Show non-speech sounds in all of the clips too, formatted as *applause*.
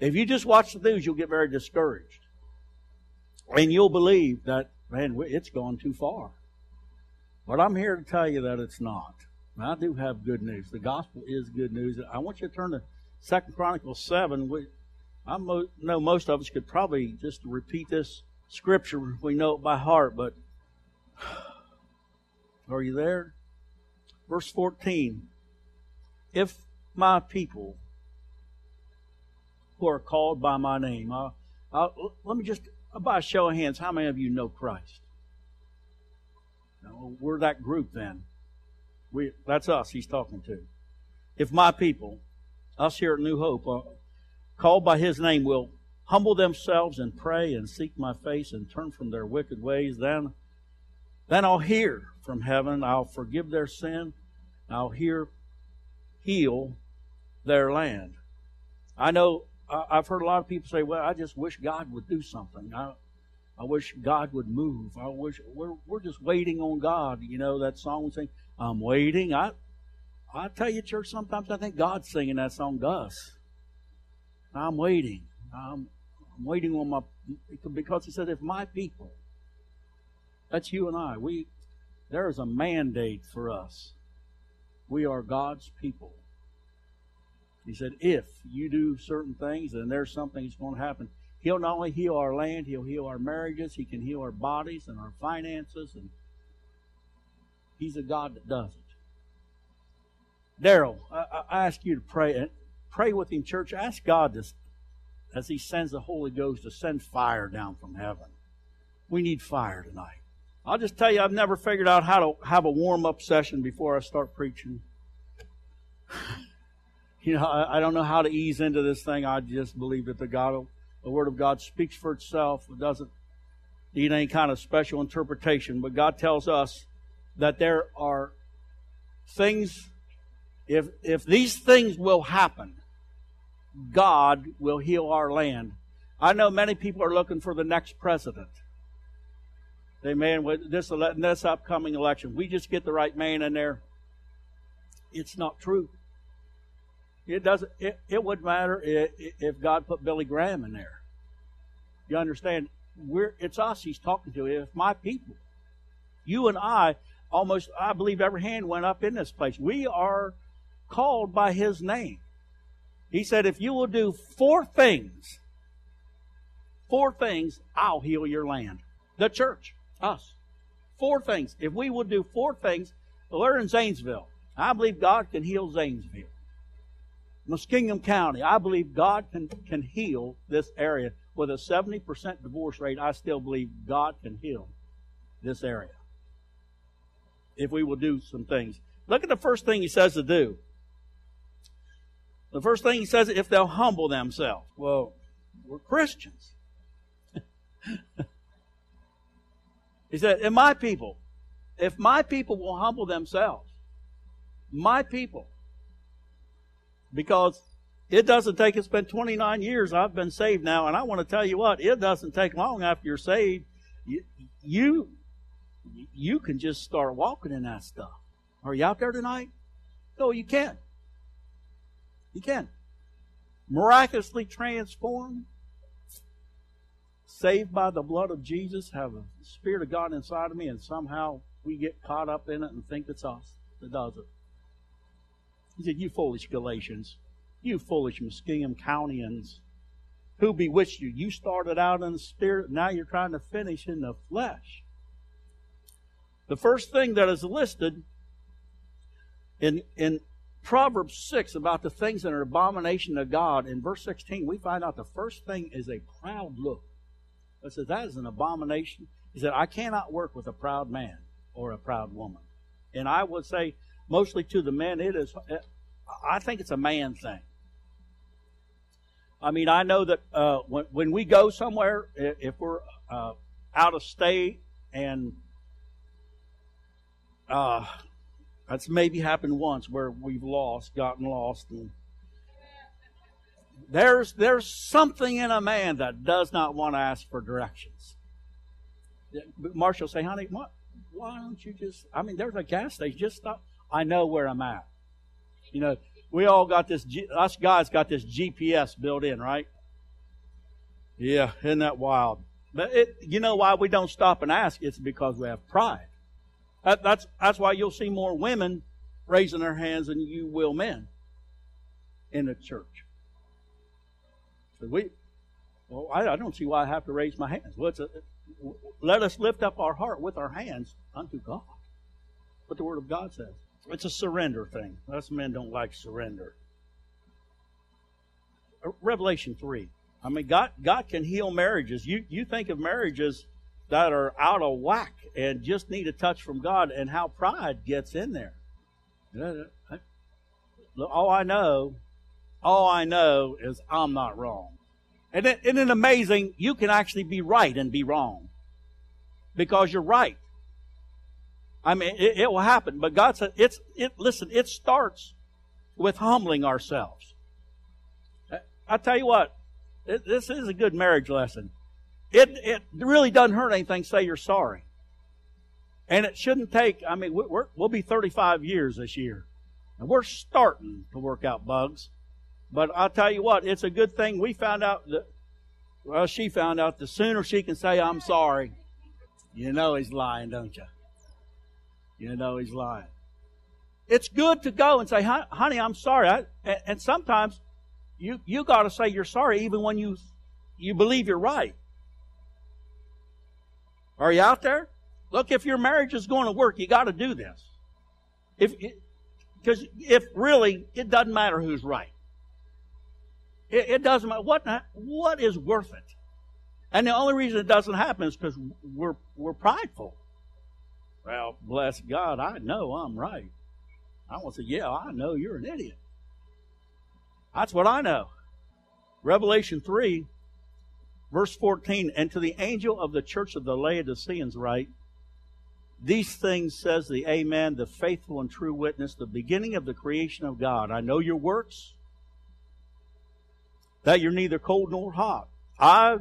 If you just watch the news, you'll get very discouraged. And you'll believe that, man, it's gone too far. But I'm here to tell you that it's not. I do have good news. The gospel is good news. I want you to turn to Second Chronicles 7. I know most of us could probably just repeat this scripture. We know it by heart, but *sighs* are you there? Verse 14. If my people who are called by my name, I'll, I'll, let me just, by a show of hands, how many of you know Christ? No, we're that group then. We, that's us he's talking to. If my people, us here at New Hope, uh, called by his name, will humble themselves and pray and seek my face and turn from their wicked ways, then, then I'll hear from heaven. I'll forgive their sin. I'll hear, heal their land. I know I've heard a lot of people say, well, I just wish God would do something. I, I wish God would move. I wish we're we're just waiting on God. You know that song we sing, I'm waiting. I I tell you, church, sometimes I think God's singing that song to us. I'm waiting. I'm, I'm waiting on my because he said, if my people, that's you and I, we there is a mandate for us. We are God's people. He said, if you do certain things, then there's something that's going to happen. He'll not only heal our land, He'll heal our marriages, He can heal our bodies and our finances, and He's a God that does it. Daryl, I, I, ask you to pray. Pray with him, church. Ask God to, as He sends the Holy Ghost to send fire down from heaven. We need fire tonight. I'll just tell you, I've never figured out how to have a warm up session before I start preaching. You know, I, I, don't know how to ease into this thing. I just believe that the God, the Word of God speaks for itself. It doesn't need any kind of special interpretation. But God tells us that there are things. If if these things will happen, God will heal our land. I know many people are looking for the next president. Amen. With this this upcoming election, we just get the right man in there. It's not true. It doesn't. It, it wouldn't matter if, if God put Billy Graham in there. You understand? We're it's us He's talking to. If my people, you and I, almost I believe every hand went up in this place. We are called by His name. He said, if you will do four things, four things, I'll heal your land. The church, us. Four things. If we will do four things, we're in Zanesville. I believe God can heal Zanesville. Muskingum County, I believe God can, can heal this area. With a 70% divorce rate, I still believe God can heal this area. If we will do some things. Look at the first thing he says to do. The first thing he says, if they'll humble themselves. Well, we're Christians. *laughs* he said, and my people, if my people will humble themselves, my people, because it doesn't take, it's been 29 years I've been saved now, and I want to tell you what, it doesn't take long after you're saved. You, you, you can just start walking in that stuff. Are you out there tonight? No, you can't. You can. Miraculously transformed, saved by the blood of Jesus, have a Spirit of God inside of me, and somehow we get caught up in it and think it's us that does it. He said, You foolish Galatians, you foolish Muskingum Countyans, who bewitched you? You started out in the spirit, now you're trying to finish in the flesh. The first thing that is listed in, in Proverbs 6 about the things that are abomination to God, in verse 16, we find out the first thing is a proud look. It says that is an abomination. He said, I cannot work with a proud man or a proud woman. And I would say mostly to the men. It is, I think it's a man thing. I mean, I know that uh, when, when we go somewhere, if we're uh, out of state and uh, that's maybe happened once where we've lost, gotten lost, and there's there's something in a man that does not want to ask for directions. Marshall say, "Honey, what? Why don't you just? I mean, there's a gas station. Just stop. I know where I'm at. You know, we all got this, us guys got this GPS built in, right? Yeah, isn't that wild? But it, you know why we don't stop and ask? It's because we have pride. That, that's that's why you'll see more women raising their hands than you will men in the church. So we, well, I, I, don't see why I have to raise my hands. Well, a, let us lift up our heart with our hands unto God. What the Word of God says. It's a surrender thing. Us men don't like surrender. Uh, Revelation 3. I mean, God, God can heal marriages. You, you think of marriages that are out of whack and just need a touch from God and how pride gets in there. All I know, all I know is I'm not wrong. And it, isn't it amazing? You can actually be right and be wrong because you're right. I mean, it, it will happen. But God said, "It's it." Listen, it starts with humbling ourselves. I tell you what, it, this is a good marriage lesson. It it really doesn't hurt anything. Say you're sorry, and it shouldn't take. I mean, we're, we'll be 35 years this year, and we're starting to work out bugs. But I'll tell you what, it's a good thing we found out that. Well, she found out the sooner she can say I'm sorry, you know he's lying, don't you? You know he's lying. It's good to go and say, honey, I'm sorry. I, and sometimes you, you got to say you're sorry even when you, you believe you're right. Are you out there? Look, if your marriage is going to work, you got to do this. If, because if really, it doesn't matter who's right. It, it doesn't matter. What, what is worth it? And the only reason it doesn't happen is because we're, we're prideful. Well, bless God, I know I'm right. I want to say, yeah, I know you're an idiot. That's what I know. Revelation 3, verse 14, and to the angel of the church of the Laodiceans write, these things says the Amen, the faithful and true witness, the beginning of the creation of God. I know your works, that you're neither cold nor hot. I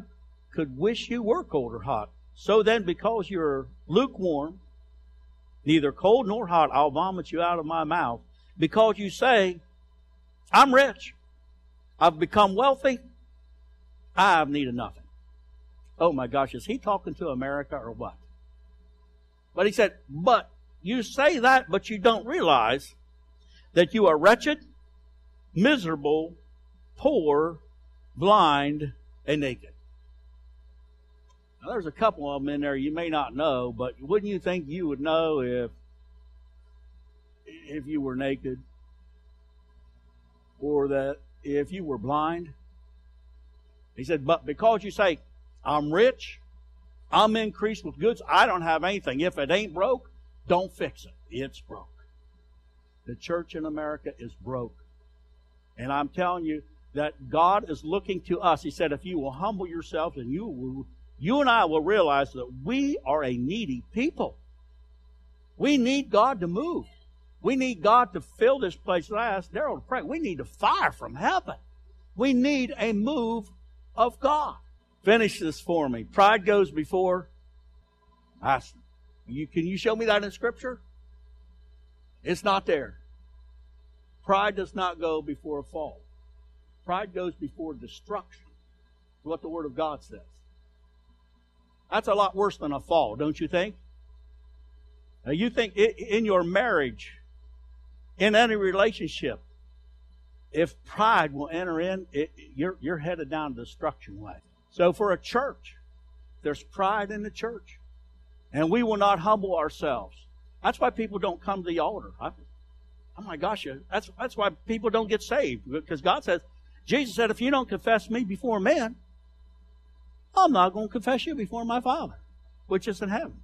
could wish you were cold or hot. So then, because you're lukewarm, neither cold nor hot, I'll vomit you out of my mouth. Because you say, I'm rich. I've become wealthy. I have need of nothing. Oh my gosh, is he talking to America or what? But he said, but you say that, but you don't realize that you are wretched, miserable, poor, blind, and naked. Now, there's a couple of them in there you may not know, but wouldn't you think you would know if if you were naked or that if you were blind? He said, but because you say, I'm rich, I'm increased with goods, I don't have anything. If it ain't broke, don't fix it. It's broke. The church in America is broke. And I'm telling you that God is looking to us. He said, if you will humble yourselves and you will you and I will realize that we are a needy people. We need God to move. We need God to fill this place. I asked Daryl to pray. We need a fire from heaven. We need a move of God. Finish this for me. Pride goes before. Ask, you, can you show me that in Scripture? It's not there. Pride does not go before a fall. Pride goes before destruction. What the Word of God says. That's a lot worse than a fall, don't you think? Now, you think in your marriage, in any relationship, if pride will enter in, it, you're, you're headed down the destruction way. So for a church, there's pride in the church. And we will not humble ourselves. That's why people don't come to the altar. I, oh my gosh, that's, that's why people don't get saved. Because God says, Jesus said, if you don't confess me before men, I'm not going to confess you before my Father, which is in heaven.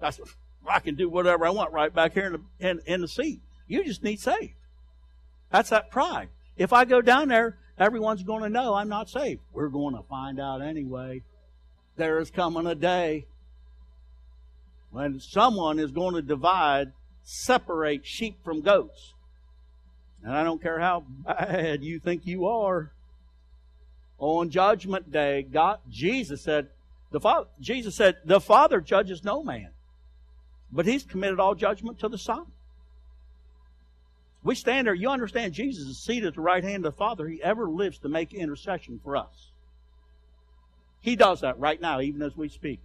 That's, I can do whatever I want right back here in the, in, in the seat. You just need saved. That's that pride. If I go down there, everyone's going to know I'm not saved. We're going to find out anyway. There is coming a day when someone is going to divide, separate sheep from goats. And I don't care how bad you think you are on judgment day, God, Jesus said, the Father, Jesus said, the Father judges no man, but He's committed all judgment to the Son. We stand there, you understand Jesus is seated at the right hand of the Father. He ever lives to make intercession for us. He does that right now, even as we speak.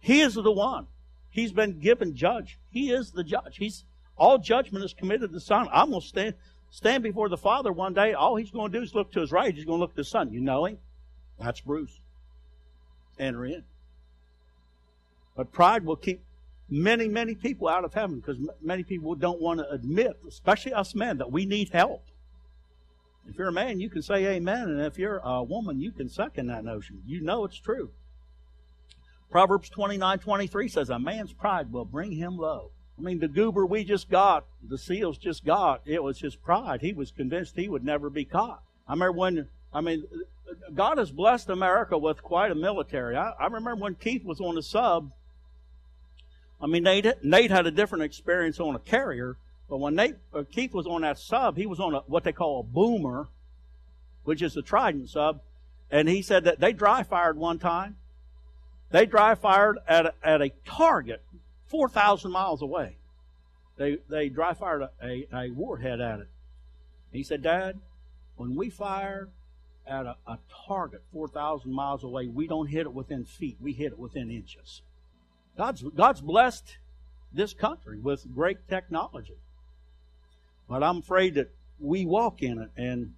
He is the one. He's been given judge. He is the judge. He's all judgment is committed to the Son. I'm to stand stand before the Father one day. All he's going to do is look to his right. He's going to look to the Son. You know him? That's Bruce. Enter in. But pride will keep many, many people out of heaven because many people don't want to admit, especially us men, that we need help. If you're a man, you can say amen, and if you're a woman, you can second that notion. You know it's true. Proverbs 29 23 says, A man's pride will bring him low. I mean, the goober we just got, the seals just got, it was his pride. He was convinced he would never be caught. I remember when, I mean, God has blessed America with quite a military. I, I remember when Keith was on the sub, I mean, Nate, Nate had a different experience on a carrier, but when Nate, uh, Keith was on that sub, he was on a, what they call a boomer, which is a Trident sub, and he said that they dry fired one time, they dry fired at a, at a target 4,000 miles away. They, they dry fired a, a, a warhead at it. He said, Dad, when we fire at a, a target 4,000 miles away, we don't hit it within feet, we hit it within inches. God's, God's blessed this country with great technology. But I'm afraid that we walk in it, and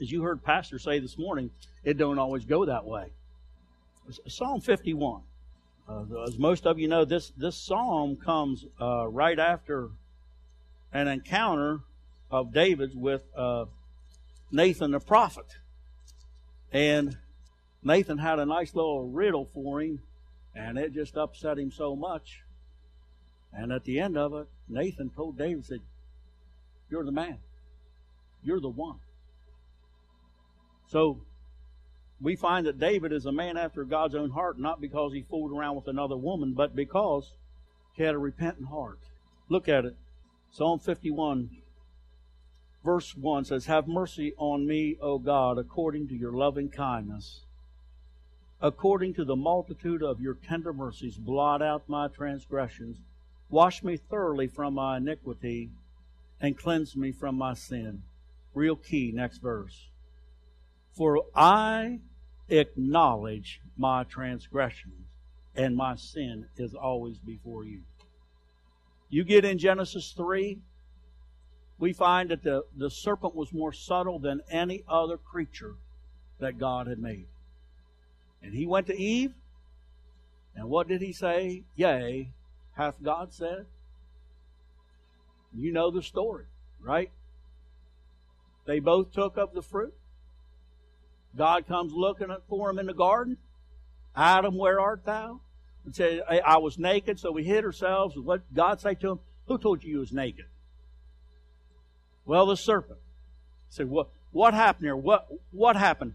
as you heard Pastor say this morning, it don't always go that way. Psalm 51. Uh, as most of you know, this this psalm comes uh, right after an encounter of David's with uh, Nathan the prophet, and Nathan had a nice little riddle for him, and it just upset him so much. And at the end of it, Nathan told David, "said You're the man. You're the one." So we find that David is a man after God's own heart, not because he fooled around with another woman, but because he had a repentant heart. Look at it. Psalm 51, verse 1 says, Have mercy on me, O God, according to your loving kindness. According to the multitude of your tender mercies, blot out my transgressions. Wash me thoroughly from my iniquity and cleanse me from my sin. Real key, next verse. For I acknowledge my transgressions, and my sin is always before you. You get in Genesis 3, we find that the, the serpent was more subtle than any other creature that God had made. And he went to Eve, and what did he say? Yea, hath God said? You know the story, right? They both took of the fruit. God comes looking for him in the garden. Adam, where art thou? And said, I was naked, so we hid ourselves. And what God say to him? Who told you you was naked? Well, the serpent. He said, what, what happened here? What, what happened?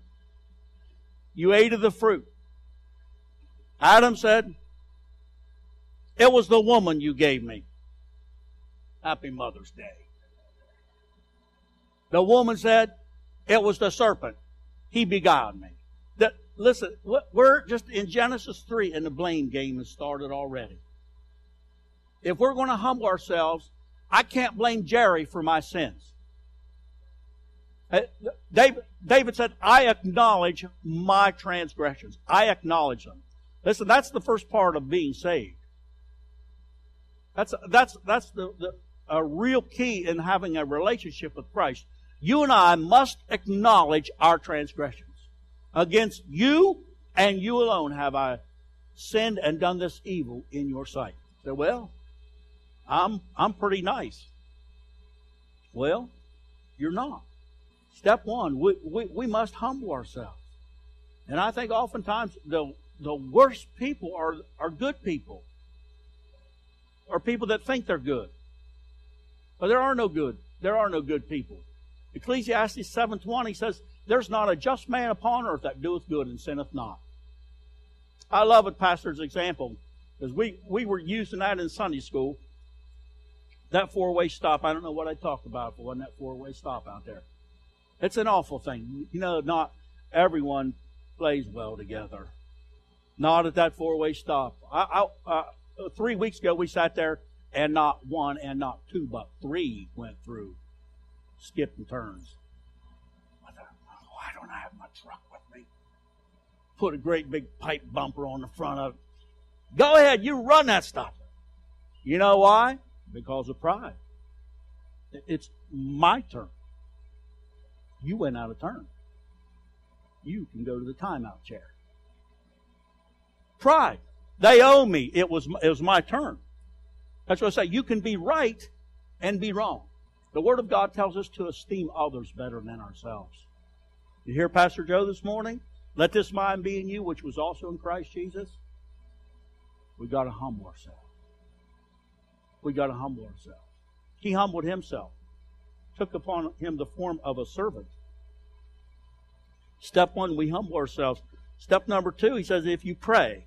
You ate of the fruit. Adam said, It was the woman you gave me. Happy Mother's Day. The woman said, It was the serpent. He beguiled me. That, listen, we're just in Genesis 3 and the blame game has started already. If we're going to humble ourselves, I can't blame Jerry for my sins. Uh, David, David said, I acknowledge my transgressions. I acknowledge them. Listen, that's the first part of being saved. That's, that's, that's the, the, a real key in having a relationship with Christ. You and I must acknowledge our transgressions. Against you and you alone have I sinned and done this evil in your sight. Say, well, I'm I'm pretty nice. Well, you're not. Step one, we, we, we must humble ourselves. And I think oftentimes the the worst people are are good people. Or people that think they're good. But there are no good. There are no good people. Ecclesiastes 7.20 says, There's not a just man upon earth that doeth good and sinneth not. I love it, Pastor's example, because we, we were using that in Sunday school. That four-way stop, I don't know what I talked about if it wasn't that four-way stop out there. It's an awful thing. You know, not everyone plays well together. Not at that four-way stop. I, I, uh, three weeks ago, we sat there, and not one and not two, but three went through skipping turns. I thought, why don't I have my truck with me? put a great big pipe bumper on the front of it. Go ahead, you run that stuff. You know why? Because of pride. It's my turn. You went out of turn. You can go to the timeout chair. Pride. They owe me. It was, it was my turn. That's what I say. You can be right and be wrong. The Word of God tells us to esteem others better than ourselves. You hear Pastor Joe this morning? Let this mind be in you, which was also in Christ Jesus. We've got to humble ourselves. We've got to humble ourselves. He humbled himself, took upon him the form of a servant. Step one, we humble ourselves. Step number two, he says, if you pray.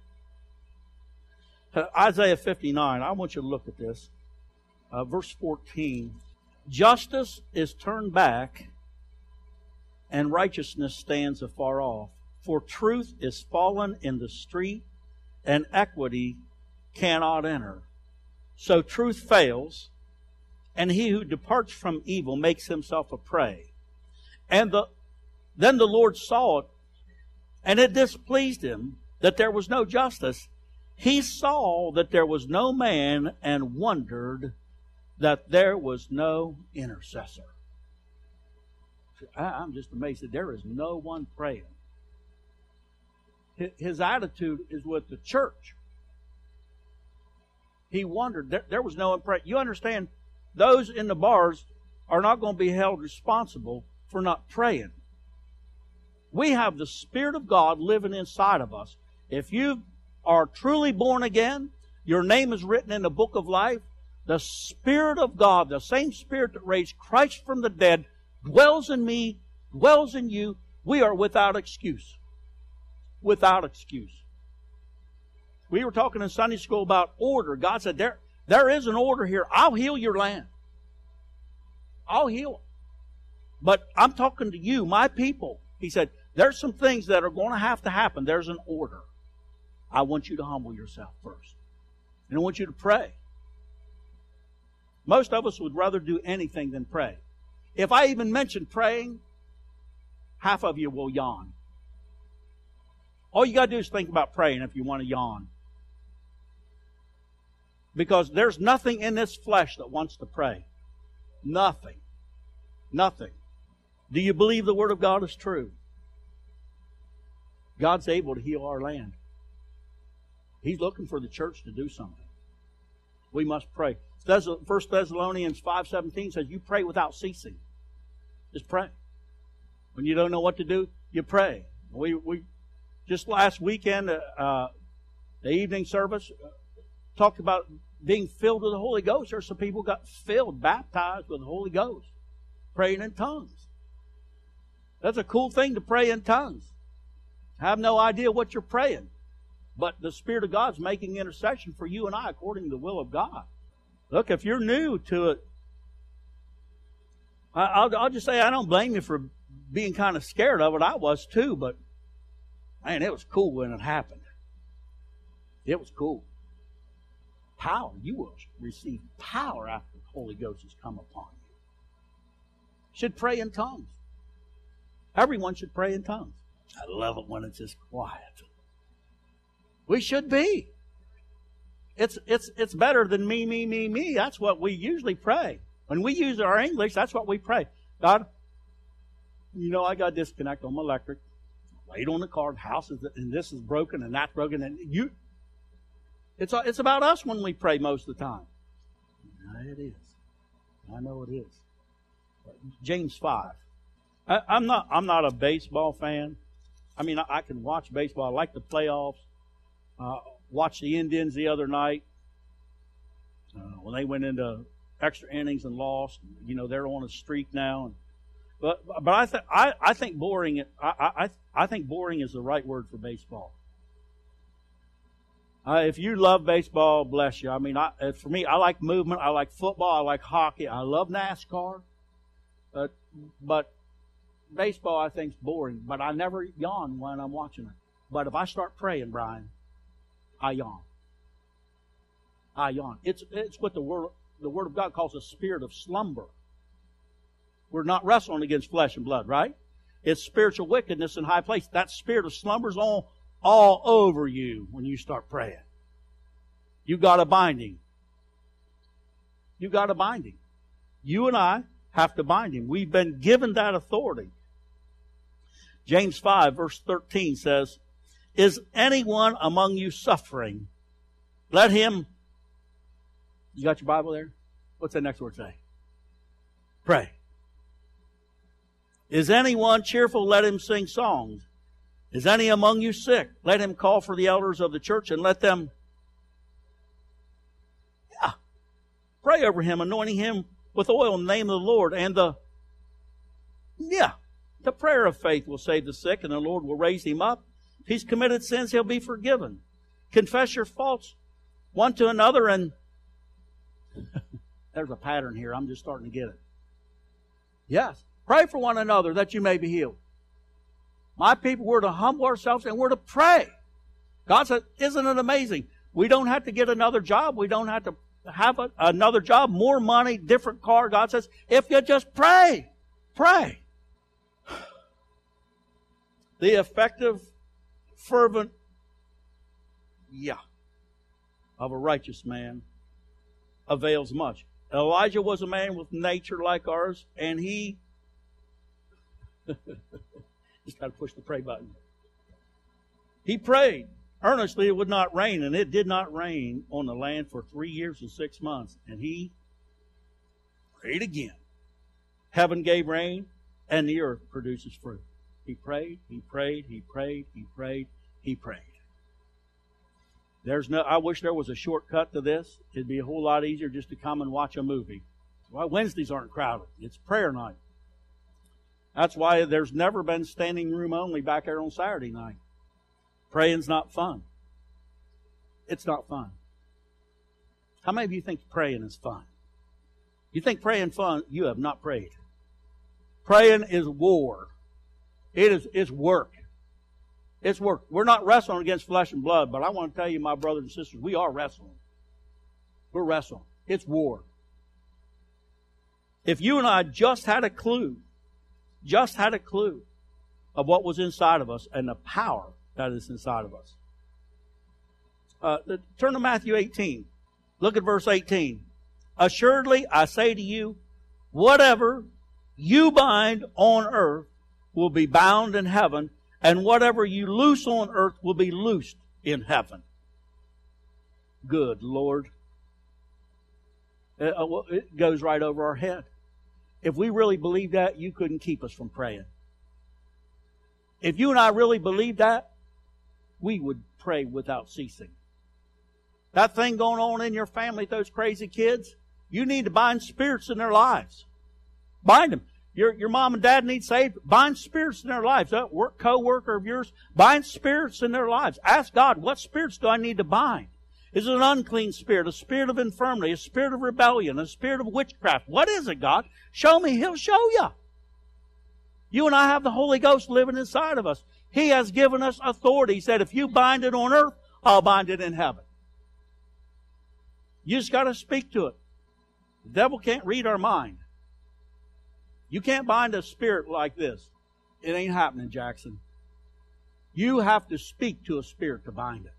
Isaiah 59, I want you to look at this. Uh, verse 14. Justice is turned back, and righteousness stands afar off. For truth is fallen in the street, and equity cannot enter. So truth fails, and he who departs from evil makes himself a prey. And the, then the Lord saw it, and it displeased him that there was no justice. He saw that there was no man and wondered that there was no intercessor. I'm just amazed that there is no one praying. His attitude is with the church. He wondered. There, was no one praying. You understand, those in the bars are not going to be held responsible for not praying. We have the Spirit of God living inside of us. If you are truly born again, your name is written in the book of life, the Spirit of God, the same Spirit that raised Christ from the dead, dwells in me, dwells in you. We are without excuse. Without excuse. We were talking in Sunday school about order. God said, there, there is an order here. I'll heal your land. I'll heal. But I'm talking to you, my people. He said, there's some things that are going to have to happen. There's an order. I want you to humble yourself first. And I want you to pray. Most of us would rather do anything than pray. If I even mention praying, half of you will yawn. All you got to do is think about praying if you want to yawn. Because there's nothing in this flesh that wants to pray. Nothing. Nothing. Do you believe the Word of God is true? God's able to heal our land. He's looking for the church to do something. We must pray. First Thessalonians 5.17 says, you pray without ceasing. Just pray. When you don't know what to do, you pray. We, we just last weekend, uh, uh the evening service, uh, talked about being filled with the Holy Ghost. There's some people got filled, baptized with the Holy Ghost, praying in tongues. That's a cool thing to pray in tongues. Have no idea what you're praying, but the Spirit of God's making intercession for you and I according to the will of God. Look, if you're new to it, I'll, I'll just say I don't blame you for being kind of scared of it. I was too, but man, it was cool when it happened. It was cool. Power. You will receive power after the Holy Ghost has come upon you. Should pray in tongues. Everyone should pray in tongues. I love it when it's just quiet. We should be. It's, it's, it's better than me, me, me, me. That's what we usually pray. When we use our English, that's what we pray. God, you know, I got disconnect on my electric. Laid on the car, the house is, and this is broken and that's broken. And you, it's, it's about us when we pray most of the time. It is. I know it is. James 5. I, am not, I'm not a baseball fan. I mean, I, I, can watch baseball. I like the playoffs. Uh, watched the Indians the other night uh, when they went into extra innings and lost. You know, they're on a streak now. And, but but I think I, I think boring I, I I think boring is the right word for baseball. Uh, if you love baseball, bless you. I mean, I, uh, for me, I like movement. I like football. I like hockey. I love NASCAR. But but baseball, I think, is boring. But I never yawn when I'm watching it. But if I start praying, Brian, I yawn. I yawn. It's, it's what the word, the word of God calls a spirit of slumber. We're not wrestling against flesh and blood, right? It's spiritual wickedness in high place. That spirit of slumber is on all over you when you start praying. You got a binding. You got a binding. You and I have to bind him. We've been given that authority. James 5 verse 13 says, Is anyone among you suffering? Let him, you got your Bible there? What's that next word say? Pray. Is anyone cheerful? Let him sing songs. Is any among you sick? Let him call for the elders of the church and let them yeah, pray over him, anointing him with oil in the name of the Lord. And the yeah, the prayer of faith will save the sick, and the Lord will raise him up. If he's committed sins, he'll be forgiven. Confess your faults one to another, and *laughs* there's a pattern here. I'm just starting to get it. Yes. Pray for one another that you may be healed. My people, we're to humble ourselves and we're to pray. God said, isn't it amazing? We don't have to get another job. We don't have to have a, another job, more money, different car. God says, if you just pray, pray. *sighs* The effective, fervent, yeah, of a righteous man avails much. Elijah was a man with nature like ours, and he *laughs* just got to push the pray button. He prayed earnestly it would not rain, and it did not rain on the land for three years and six months. And he prayed again. Heaven gave rain, and the earth produces fruit. He prayed, he prayed, he prayed, he prayed, he prayed. There's no I wish there was a shortcut to this. It'd be a whole lot easier just to come and watch a movie. Why Wednesdays aren't crowded. It's prayer night. That's why there's never been standing room only back there on Saturday night. Praying's not fun. It's not fun. How many of you think praying is fun? You think praying fun? You have not prayed. Praying is war. It is it's work. It's work. We're not wrestling against flesh and blood, but I want to tell you, my brothers and sisters, we are wrestling. We're wrestling. It's war. If you and I just had a clue, just had a clue of what was inside of us and the power that is inside of us. Uh, turn to Matthew 18. Look at verse 18. Assuredly, I say to you, whatever you bind on earth will be bound in heaven, and whatever you loose on earth will be loosed in heaven. Good Lord. Uh, it goes right over our head. If we really believe that, you couldn't keep us from praying. If you and I really believe that, we would pray without ceasing. That thing going on in your family, those crazy kids, you need to bind spirits in their lives. Bind them. Your, your mom and dad need saved. Bind spirits in their lives. That work co-worker of yours, bind spirits in their lives. Ask God, what spirits do I need to bind? Is it an unclean spirit, a spirit of infirmity, a spirit of rebellion, a spirit of witchcraft? What is it, God? Show me. He'll show you. You and I have the Holy Ghost living inside of us. He has given us authority. He said, if you bind it on earth, I'll bind it in heaven. You just got to speak to it. The devil can't read our mind. You can't bind a spirit like this. It ain't happening, Jackson. You have to speak to a spirit to bind it.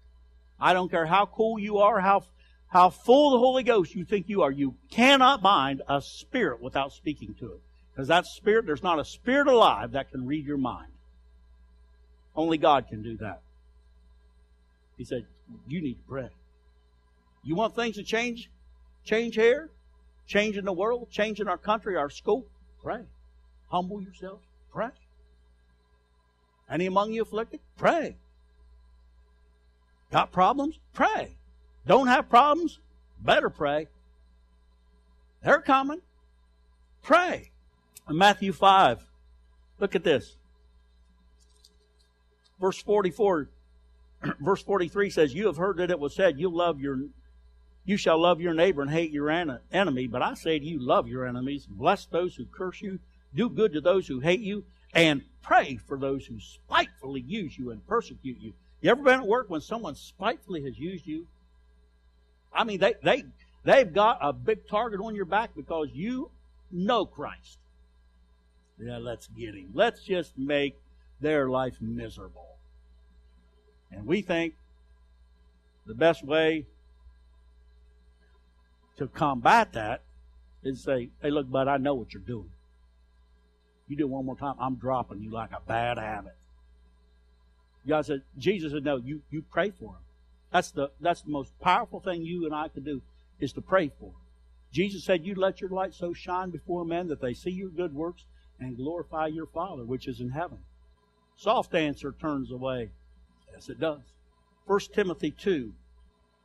I don't care how cool you are, how, how full the Holy Ghost you think you are. You cannot bind a spirit without speaking to it. Because that spirit, there's not a spirit alive that can read your mind. Only God can do that. He said, you need to pray. You want things to change? Change here? Change in the world? Change in our country, our school? Pray. Humble yourself. Pray. Any among you afflicted? Pray. Got problems? Pray. Don't have problems? Better pray. They're coming. Pray. In Matthew 5, look at this. Verse 44, *clears throat* verse 43 says, You have heard that it was said, You love your you shall love your neighbor and hate your enemy. But I say to you, love your enemies, bless those who curse you, do good to those who hate you, and pray for those who spitefully use you and persecute you. You ever been at work when someone spitefully has used you? I mean, they, they, they've got a big target on your back because you know Christ. Yeah, let's get him. Let's just make their life miserable. And we think the best way to combat that is say, hey, look, bud, I know what you're doing. You do it one more time, I'm dropping you like a bad habit. God said, Jesus said, no, you, you pray for him. That's the, that's the most powerful thing you and I can do is to pray for him. Jesus said, you let your light so shine before men that they see your good works and glorify your Father which is in heaven. Soft answer turns away. Yes, it does. 1 Timothy 2.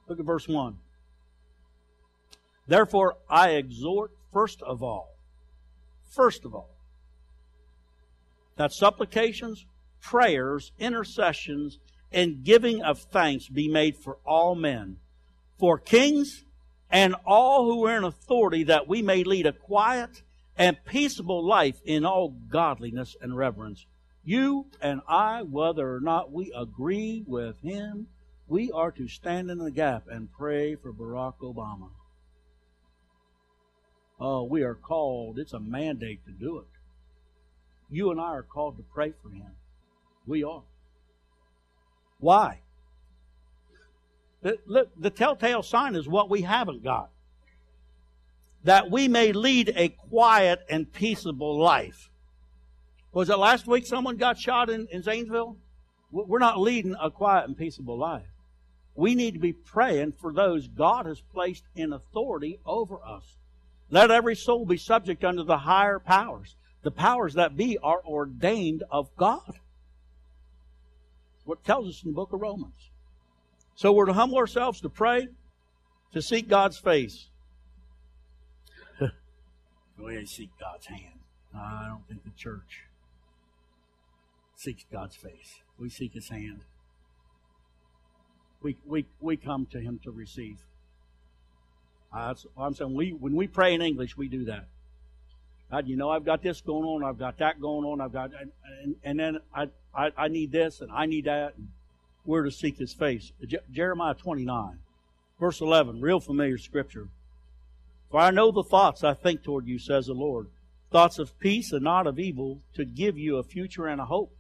Look at verse 1. Therefore, I exhort first of all, first of all, that supplications, prayers, intercessions, and giving of thanks be made for all men, for kings and all who are in authority, that we may lead a quiet and peaceable life in all godliness and reverence. You and I, whether or not we agree with him, we are to stand in the gap and pray for Barack Obama. Oh, we are called, it's a mandate to do it. You and I are called to pray for him. We are. Why? The, the telltale sign is what we haven't got. That we may lead a quiet and peaceable life. Was it last week someone got shot in, in Zanesville? We're not leading a quiet and peaceable life. We need to be praying for those God has placed in authority over us. Let every soul be subject unto the higher powers. The powers that be are ordained of God. What tells us in the book of Romans. So we're to humble ourselves to pray, to seek God's face. *laughs* we seek God's hand. I don't think the church seeks God's face. We seek His hand. We, we, we come to Him to receive. Uh, I'm saying we, when we pray in English, we do that. God, you know, I've got this going on, I've got that going on, I've got, and, and, and then I, I, I, need this and I need that. We're to seek His face. Je- Jeremiah 29, verse 11, real familiar scripture. For I know the thoughts I think toward you, says the Lord, thoughts of peace and not of evil, to give you a future and a hope.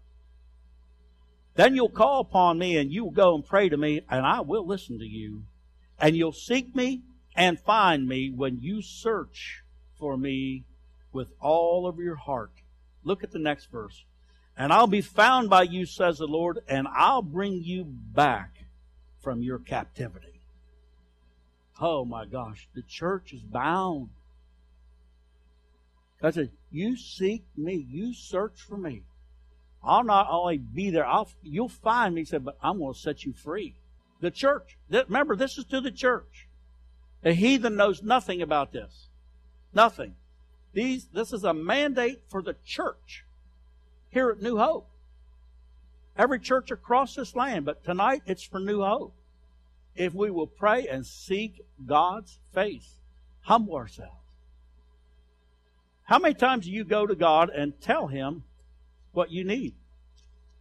Then you'll call upon me and you will go and pray to me, and I will listen to you. And you'll seek me and find me when you search for me with all of your heart. Look at the next verse. And I'll be found by you, says the Lord, and I'll bring you back from your captivity. Oh my gosh, the church is bound. I said, You seek me, you search for me. I'll not only be there, I'll, you'll find me, he said, but I'm going to set you free. The church. Remember, this is to the church. The heathen knows nothing about this. Nothing. These, this is a mandate for the church here at New Hope. Every church across this land, but tonight it's for New Hope. If we will pray and seek God's face, humble ourselves. How many times do you go to God and tell Him what you need?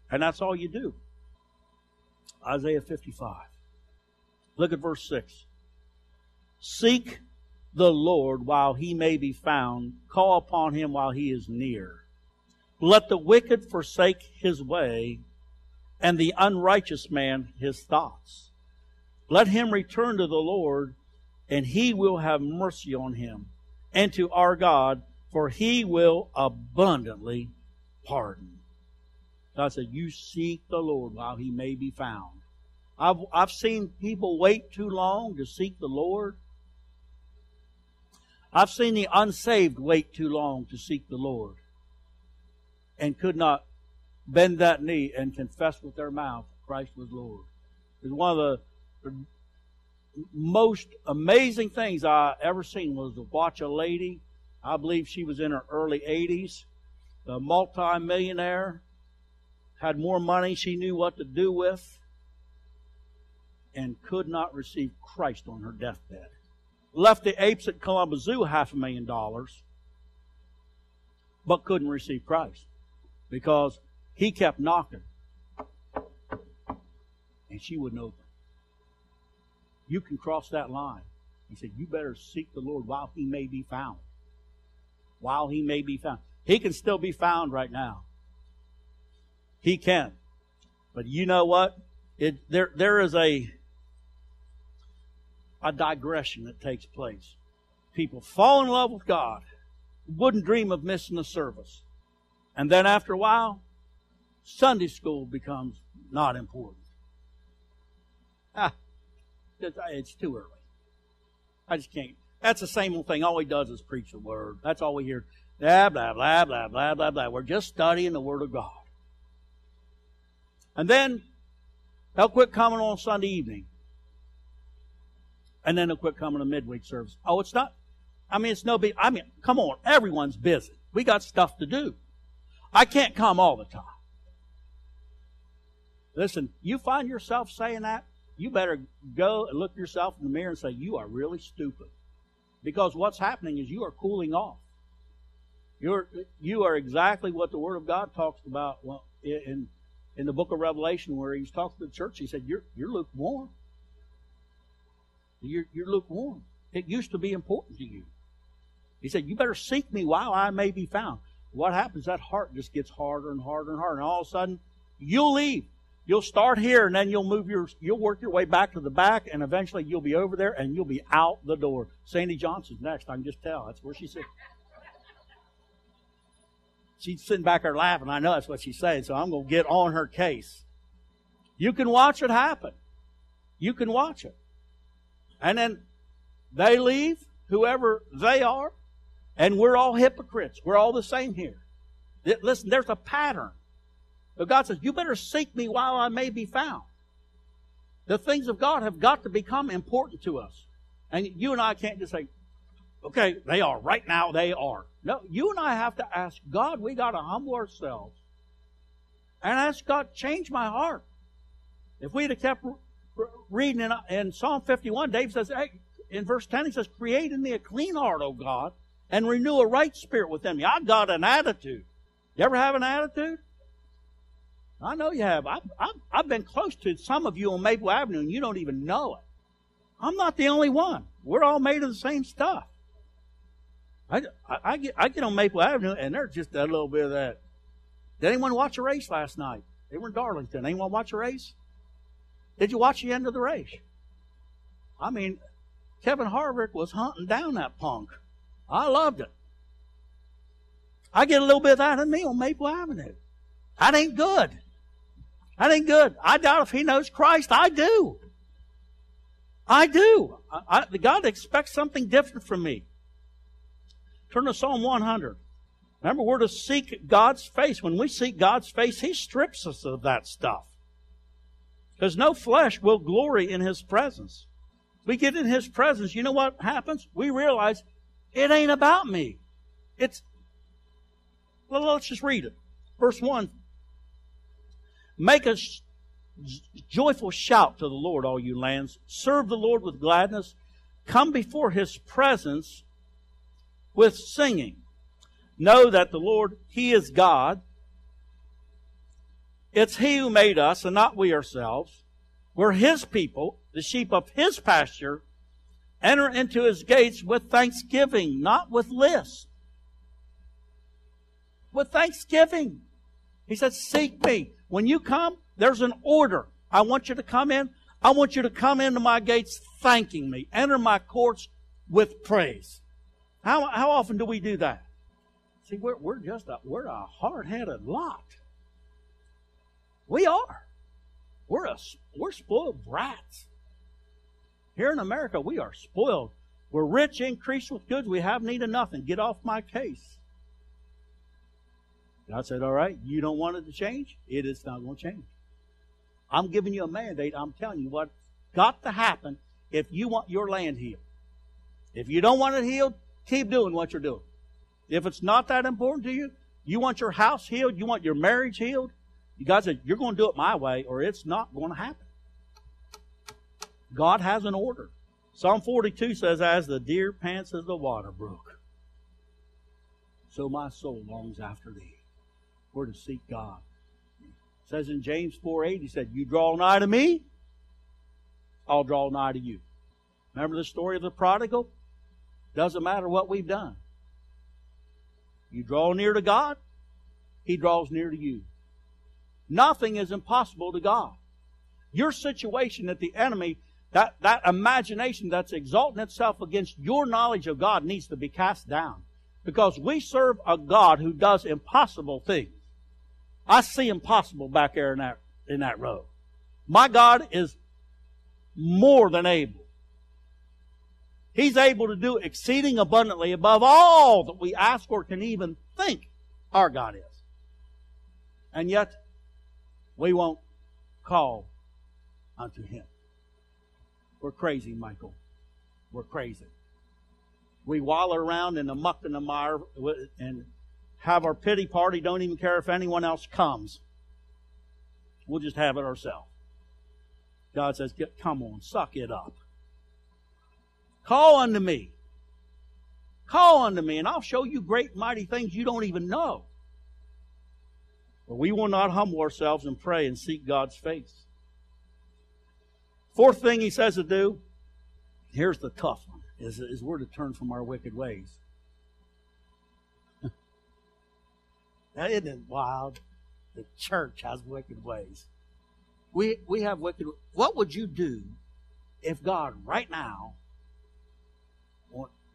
And that's all you do. Isaiah 55. Look at verse 6. Seek the Lord while he may be found, call upon him while he is near. Let the wicked forsake his way, and the unrighteous man his thoughts. Let him return to the Lord, and he will have mercy on him, and to our God, for he will abundantly pardon. God said, You seek the Lord while he may be found. I've, I've seen people wait too long to seek the Lord. I've seen the unsaved wait too long to seek the Lord and could not bend that knee and confess with their mouth Christ was Lord. It's one of the most amazing things I ever seen was to watch a lady. I believe she was in her early 80s, a multi-millionaire, had more money she knew what to do with, and could not receive Christ on her deathbed. Left the apes at Columbus Zoo half a million dollars, but couldn't receive Christ because he kept knocking and she wouldn't open. You can cross that line. He said, You better seek the Lord while he may be found. While he may be found. He can still be found right now. He can. But you know what? it there there is a a digression that takes place. People fall in love with God, wouldn't dream of missing a service. And then after a while, Sunday school becomes not important. Ah, it's too early. I just can't. That's the same old thing. All he does is preach the word. That's all we hear. Blah, blah, blah, blah, blah, blah, blah. We're just studying the word of God. And then they'll quit coming on Sunday evening. And then they'll quit coming to midweek service. Oh, it's not. I mean, it's no big. I mean, come on. Everyone's busy. We got stuff to do. I can't come all the time. Listen, you find yourself saying that, you better go and look yourself in the mirror and say, You are really stupid. Because what's happening is you are cooling off. You're, you are exactly what the Word of God talks about in, in the book of Revelation, where he's talking to the church. He said, You're, you're lukewarm. You're, you're lukewarm. It used to be important to you. He said, You better seek me while I may be found. What happens? That heart just gets harder and harder and harder. And all of a sudden, you'll leave. You'll start here and then you'll move your, you'll work your way back to the back and eventually you'll be over there and you'll be out the door. Sandy Johnson's next. I can just tell. That's where she's sitting. She's sitting back there laughing. I know that's what she's saying, so I'm going to get on her case. You can watch it happen. You can watch it. And then they leave, whoever they are, and we're all hypocrites. We're all the same here. Listen, there's a pattern. But God says, You better seek me while I may be found. The things of God have got to become important to us. And you and I can't just say, Okay, they are. Right now, they are. No, you and I have to ask God, we got to humble ourselves and ask God, change my heart. If we'd have kept reading in, in Psalm 51, Dave says, hey, in verse 10, he says, Create in me a clean heart, O God, and renew a right spirit within me. I've got an attitude. You ever have an attitude? I know you have. I've, I've, I've been close to some of you on Maple Avenue and you don't even know it. I'm not the only one. We're all made of the same stuff. I, I, I, get, I get on Maple Avenue and there's just a little bit of that. Did anyone watch a race last night? They were in Darlington. Anyone watch a race? Did you watch the end of the race? I mean, Kevin Harvick was hunting down that punk. I loved it. I get a little bit of that in me on Maple Avenue. That ain't good. That ain't good. I doubt if he knows Christ. I do. I do. I, I, God expects something different from me. Turn to Psalm 100. Remember, we're to seek God's face. When we seek God's face, He strips us of that stuff. Because no flesh will glory in His presence. We get in His presence, you know what happens? We realize it ain't about me. It's, well, let's just read it. Verse 1 Make a joyful shout to the Lord, all you lands. Serve the Lord with gladness. Come before his presence with singing. Know that the Lord, he is God. It's he who made us and not we ourselves. We're his people, the sheep of his pasture. Enter into his gates with thanksgiving, not with lists. With thanksgiving. He said, Seek me. When you come, there's an order. I want you to come in. I want you to come into my gates thanking me. Enter my courts with praise. How, how often do we do that? See, we're, we're just a, we're a hard-headed lot. We are. We're a, we're spoiled brats. Here in America, we are spoiled. We're rich, increased with goods. We have need of nothing. Get off my case. God said, All right, you don't want it to change? It is not going to change. I'm giving you a mandate. I'm telling you what's got to happen if you want your land healed. If you don't want it healed, keep doing what you're doing. If it's not that important to you, you want your house healed, you want your marriage healed, God said, You're going to do it my way, or it's not going to happen. God has an order. Psalm 42 says, As the deer pants as the water brook, so my soul longs after thee. We're to seek God. It says in James 4 8, he said, You draw nigh to me, I'll draw nigh to you. Remember the story of the prodigal? Doesn't matter what we've done. You draw near to God, He draws near to you. Nothing is impossible to God. Your situation that the enemy, that, that imagination that's exalting itself against your knowledge of God needs to be cast down. Because we serve a God who does impossible things. I see impossible back there in that, in that row. My God is more than able. He's able to do exceeding abundantly above all that we ask or can even think our God is. And yet, we won't call unto Him. We're crazy, Michael. We're crazy. We wallow around in the muck and the mire and have our pity party, don't even care if anyone else comes. We'll just have it ourselves. God says, Come on, suck it up. Call unto me. Call unto me, and I'll show you great mighty things you don't even know. But we will not humble ourselves and pray and seek God's face. Fourth thing he says to do, here's the tough one, is, is we're to turn from our wicked ways. *laughs* that isn't it wild. The church has wicked ways. We, we have wicked What would you do if God right now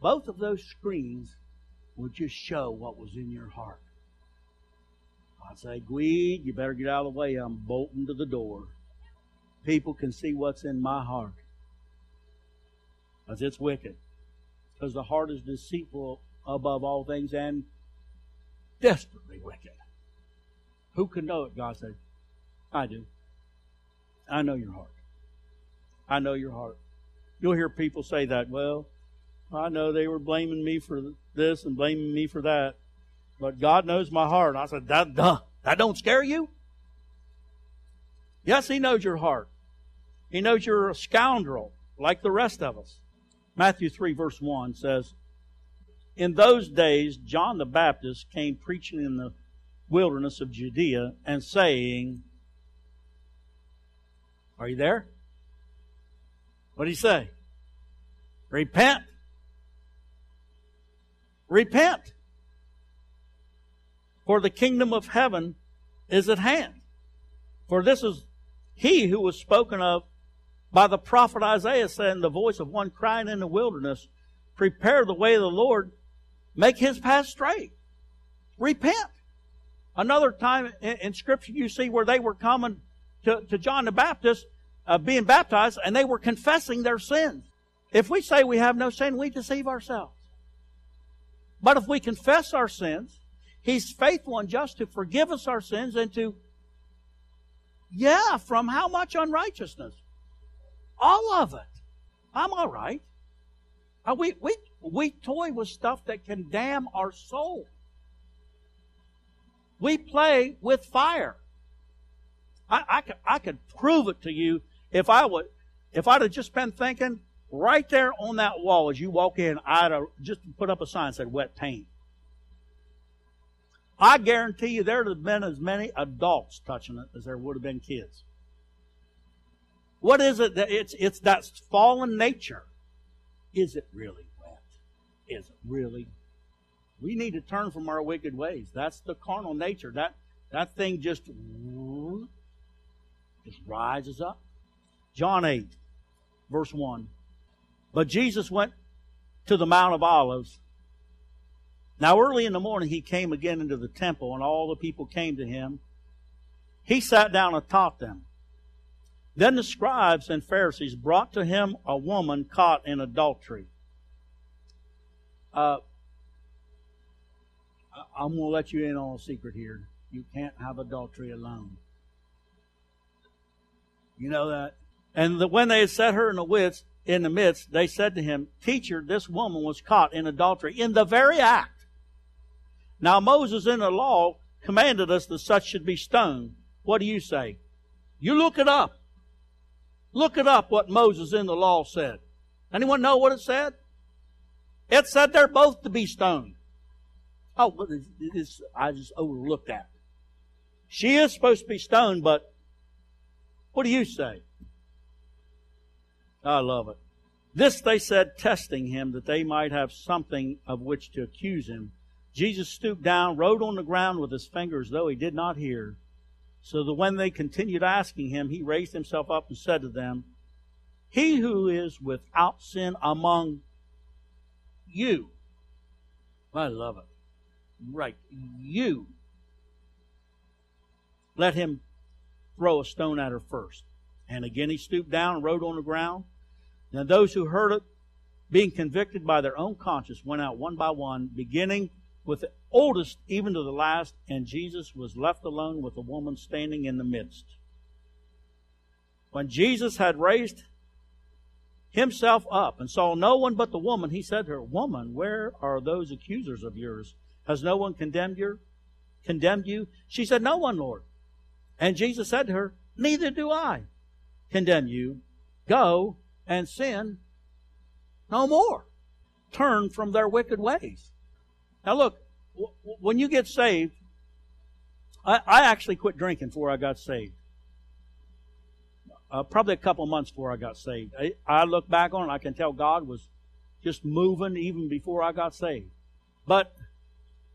both of those screens would just show what was in your heart. I'd say, Gweed, you better get out of the way. I'm bolting to the door. People can see what's in my heart. Because it's wicked. Because the heart is deceitful above all things and desperately wicked. Who can know it? God said, I do. I know your heart. I know your heart. You'll hear people say that, well, I know they were blaming me for this and blaming me for that, but God knows my heart. I said, that, duh, that don't scare you? Yes, He knows your heart. He knows you're a scoundrel like the rest of us. Matthew 3, verse 1 says, In those days, John the Baptist came preaching in the wilderness of Judea and saying, Are you there? What did he say? Repent Repent. For the kingdom of heaven is at hand. For this is he who was spoken of by the prophet Isaiah, saying, The voice of one crying in the wilderness, Prepare the way of the Lord, make his path straight. Repent. Another time in, Scripture, you see where they were coming to, to John the Baptist, uh, being baptized, and they were confessing their sins. If we say we have no sin, we deceive ourselves. But if we confess our sins, He's faithful and just to forgive us our sins and to, yeah, from how much unrighteousness? All of it. I'm all right. Uh, we, we, we toy with stuff that can damn our soul. We play with fire. I, I, could, I could prove it to you if I would, if I'd have just been thinking, Right there on that wall as you walk in, I'd have just put up a sign that said wet paint. I guarantee you there'd have been as many adults touching it as there would have been kids. What is it that it's it's that fallen nature? Is it really wet? Is it really? We need to turn from our wicked ways. That's the carnal nature. That that thing just just rises up. John 8, verse 1. But Jesus went to the Mount of Olives. Now, early in the morning, he came again into the temple, and all the people came to him. He sat down and taught them. Then the scribes and Pharisees brought to him a woman caught in adultery. Uh, I'm going to let you in on a secret here. You can't have adultery alone. You know that? And the, when they had set her in the midst, in the midst, they said to him, Teacher, this woman was caught in adultery in the very act. Now Moses in the law commanded us that such should be stoned. What do you say? You look it up. Look it up what Moses in the law said. Anyone know what it said? It said they're both to be stoned. Oh, I just overlooked that. She is supposed to be stoned, but what do you say? I love it. This they said, testing him, that they might have something of which to accuse him. Jesus stooped down, wrote on the ground with his fingers, though he did not hear. So that when they continued asking him, he raised himself up and said to them, He who is without sin among you. I love it. Right. You. Let him throw a stone at her first. And again he stooped down and wrote on the ground. Now those who heard it, being convicted by their own conscience, went out one by one, beginning with the oldest even to the last, and Jesus was left alone with a woman standing in the midst. When Jesus had raised himself up and saw no one but the woman, he said to her, Woman, where are those accusers of yours? Has no one condemned you? Condemned you? She said, No one, Lord. And Jesus said to her, Neither do I condemn you. Go and sin no more. Turn from their wicked ways. Now look, w- when you get saved, I, I, actually quit drinking before I got saved. Uh, probably a couple months before I got saved. I, I look back on it, I can tell God was just moving even before I got saved. But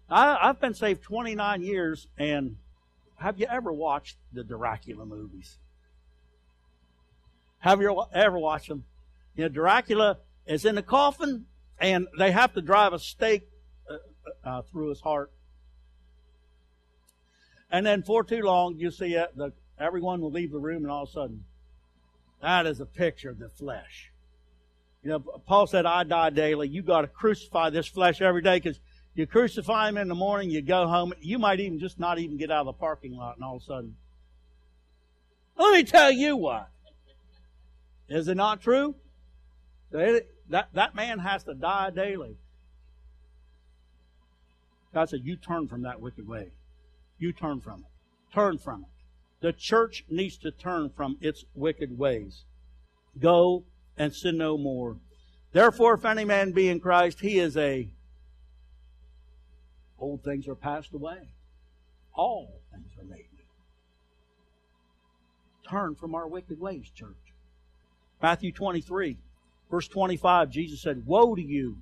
I, I've been saved 29 years, and have you ever watched the Dracula movies? Have you ever watched them? You know, Dracula is in a coffin, and they have to drive a stake uh, through his heart. And then for too long, you see uh, the, everyone will leave the room, and all of a sudden, that is a picture of the flesh. You know, Paul said, I die daily. You got to crucify this flesh every day because you crucify him in the morning, you go home. You might even just not even get out of the parking lot, and all of a sudden, let me tell you what. Is it not true? That, that man has to die daily. God said, You turn from that wicked way. You turn from it. Turn from it. The church needs to turn from its wicked ways. Go and sin no more. Therefore, if any man be in Christ, he is a old things are passed away. All things are made new. Turn from our wicked ways, church. Matthew 23, verse 25, Jesus said, Woe to you,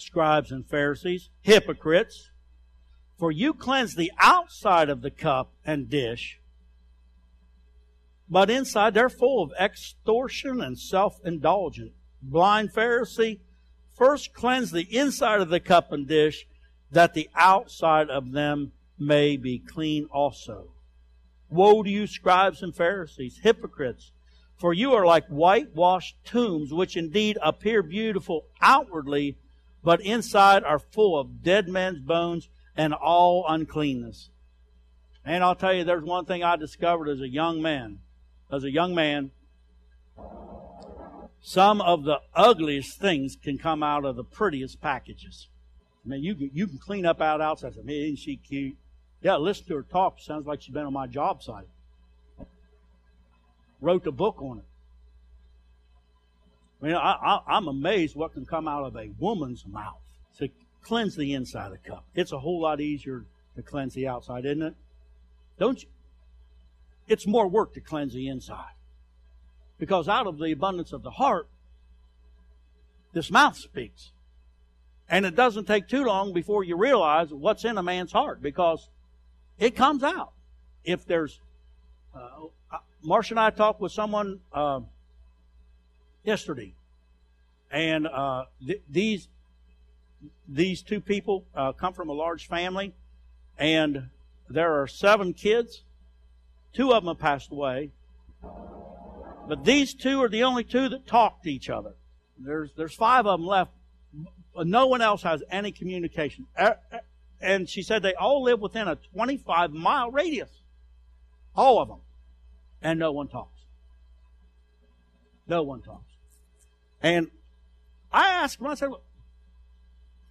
scribes and Pharisees, hypocrites! For you cleanse the outside of the cup and dish, but inside they're full of extortion and self-indulgence. Blind Pharisee, first cleanse the inside of the cup and dish, that the outside of them may be clean also. Woe to you, scribes and Pharisees, hypocrites! For you are like whitewashed tombs, which indeed appear beautiful outwardly, but inside are full of dead men's bones and all uncleanness. And I'll tell you, there's one thing I discovered as a young man. As a young man, some of the ugliest things can come out of the prettiest packages. I mean, you can, you can clean up out outside. I mean, isn't she cute? Yeah, listen to her talk. Sounds like she's been on my job site. Wrote a book on it. I mean, I, am amazed what can come out of a woman's mouth to cleanse the inside of the cup. It's a whole lot easier to cleanse the outside, isn't it? Don't you? It's more work to cleanse the inside. Because out of the abundance of the heart, this mouth speaks. And it doesn't take too long before you realize what's in a man's heart because it comes out. If there's, uh, Marcia and I talked with someone uh, yesterday, and uh, th- these these two people uh, come from a large family, and there are seven kids. Two of them have passed away, but these two are the only two that talk to each other. There's there's five of them left no one else has any communication. And she said they all live within a 25 mile radius. All of them. And no one talks. No one talks. And I asked them, I said, well,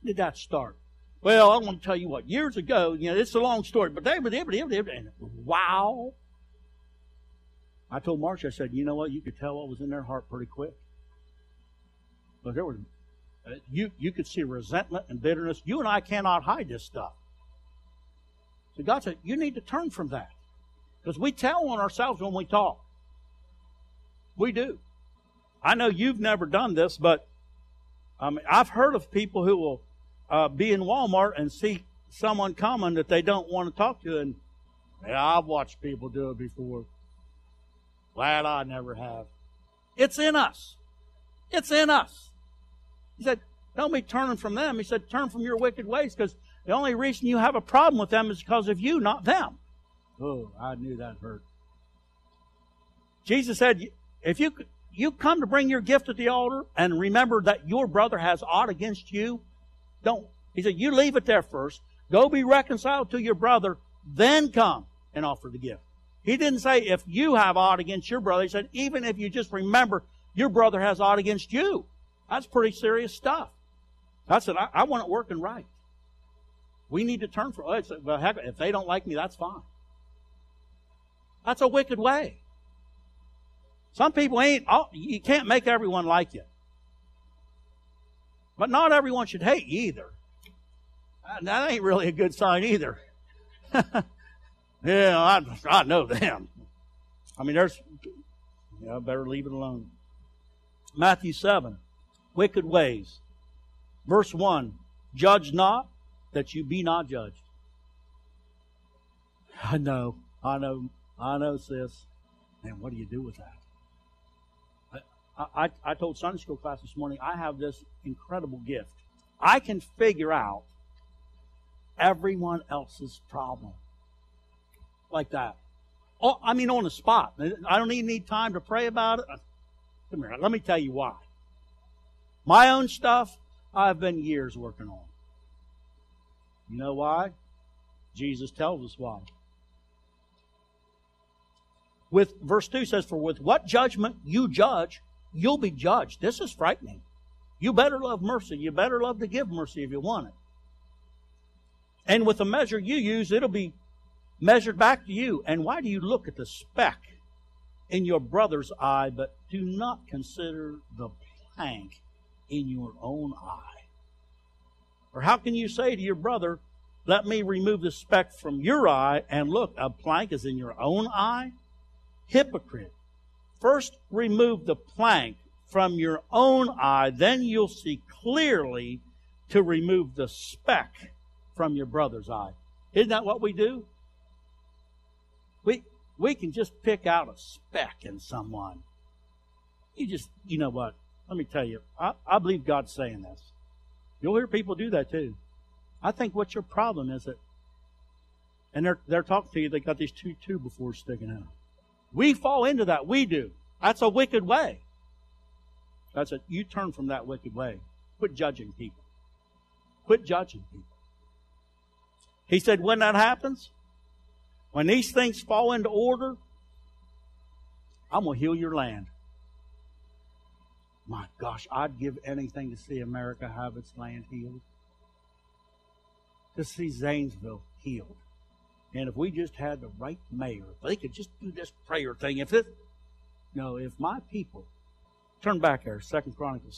did that start? Well, I want to tell you what, years ago, you know, it's a long story, but they, but they, and wow. I told Marcia, I said, you know what, you could tell what was in their heart pretty quick. But there was uh, you, you could see resentment and bitterness. You and I cannot hide this stuff. So God said, you need to turn from that. Because we tell on ourselves when we talk. We do. I know you've never done this, but I mean, I've heard of people who will uh, be in Walmart and see someone coming that they don't want to talk to, and Yeah, I've watched people do it before. Glad I never have. It's in us. It's in us. He said, Don't be turning from them. He said, Turn from your wicked ways because the only reason you have a problem with them is because of you, not them. Oh, I knew that hurt. Jesus said, If you, you come to bring your gift at the altar and remember that your brother has aught against you, don't. He said, You leave it there first. Go be reconciled to your brother, then come and offer the gift. He didn't say if you have aught against your brother. He said even if you just remember your brother has aught against you. That's pretty serious stuff. I said, I, I want it working right. We need to turn from oh, it. Well, heck, if they don't like me, that's fine. That's a wicked way. Some people ain't, you can't make everyone like you. But not everyone should hate you either. That ain't really a good sign either. *laughs* Yeah, I, I know them. I mean, there's, yeah, better leave it alone. Matthew 7, wicked ways. Verse 1, judge not that you be not judged. I know, I know, I know, sis. And what do you do with that? I, I, told Sunday school class this morning, I have this incredible gift. I can figure out everyone else's problem like that. Oh, I mean, on the spot. I don't even need time to pray about it. Come here. Let me tell you why. My own stuff, I've been years working on. You know why? Jesus tells us why. With verse 2 says, For with what judgment you judge, you'll be judged. This is frightening. You better love mercy. You better love to give mercy if you want it. And with the measure you use, it'll be measured back to you. And why do you look at the speck in your brother's eye, but do not consider the plank in your own eye? Or how can you say to your brother, Let me remove the speck from your eye, and look, a plank is in your own eye? Hypocrite. First remove the plank from your own eye, then you'll see clearly to remove the speck from your brother's eye. Isn't that what we do? We, we can just pick out a speck in someone. You just, you know what? Let me tell you, I, I believe God's saying this. You'll hear people do that too. I think what your problem is that, and they're, they're talking to you, they got these two two before sticking out. We fall into that. We do. That's a wicked way. That's it. You turn from that wicked way. Quit judging people. Quit judging people. He said, when that happens, when these things fall into order, I'm going to heal your land. My gosh, I'd give anything to see America have its land healed. To see Zanesville healed. And if we just had the right mayor, if they could just do this prayer thing, if it, no, if my people, turn back there, Second Chronicles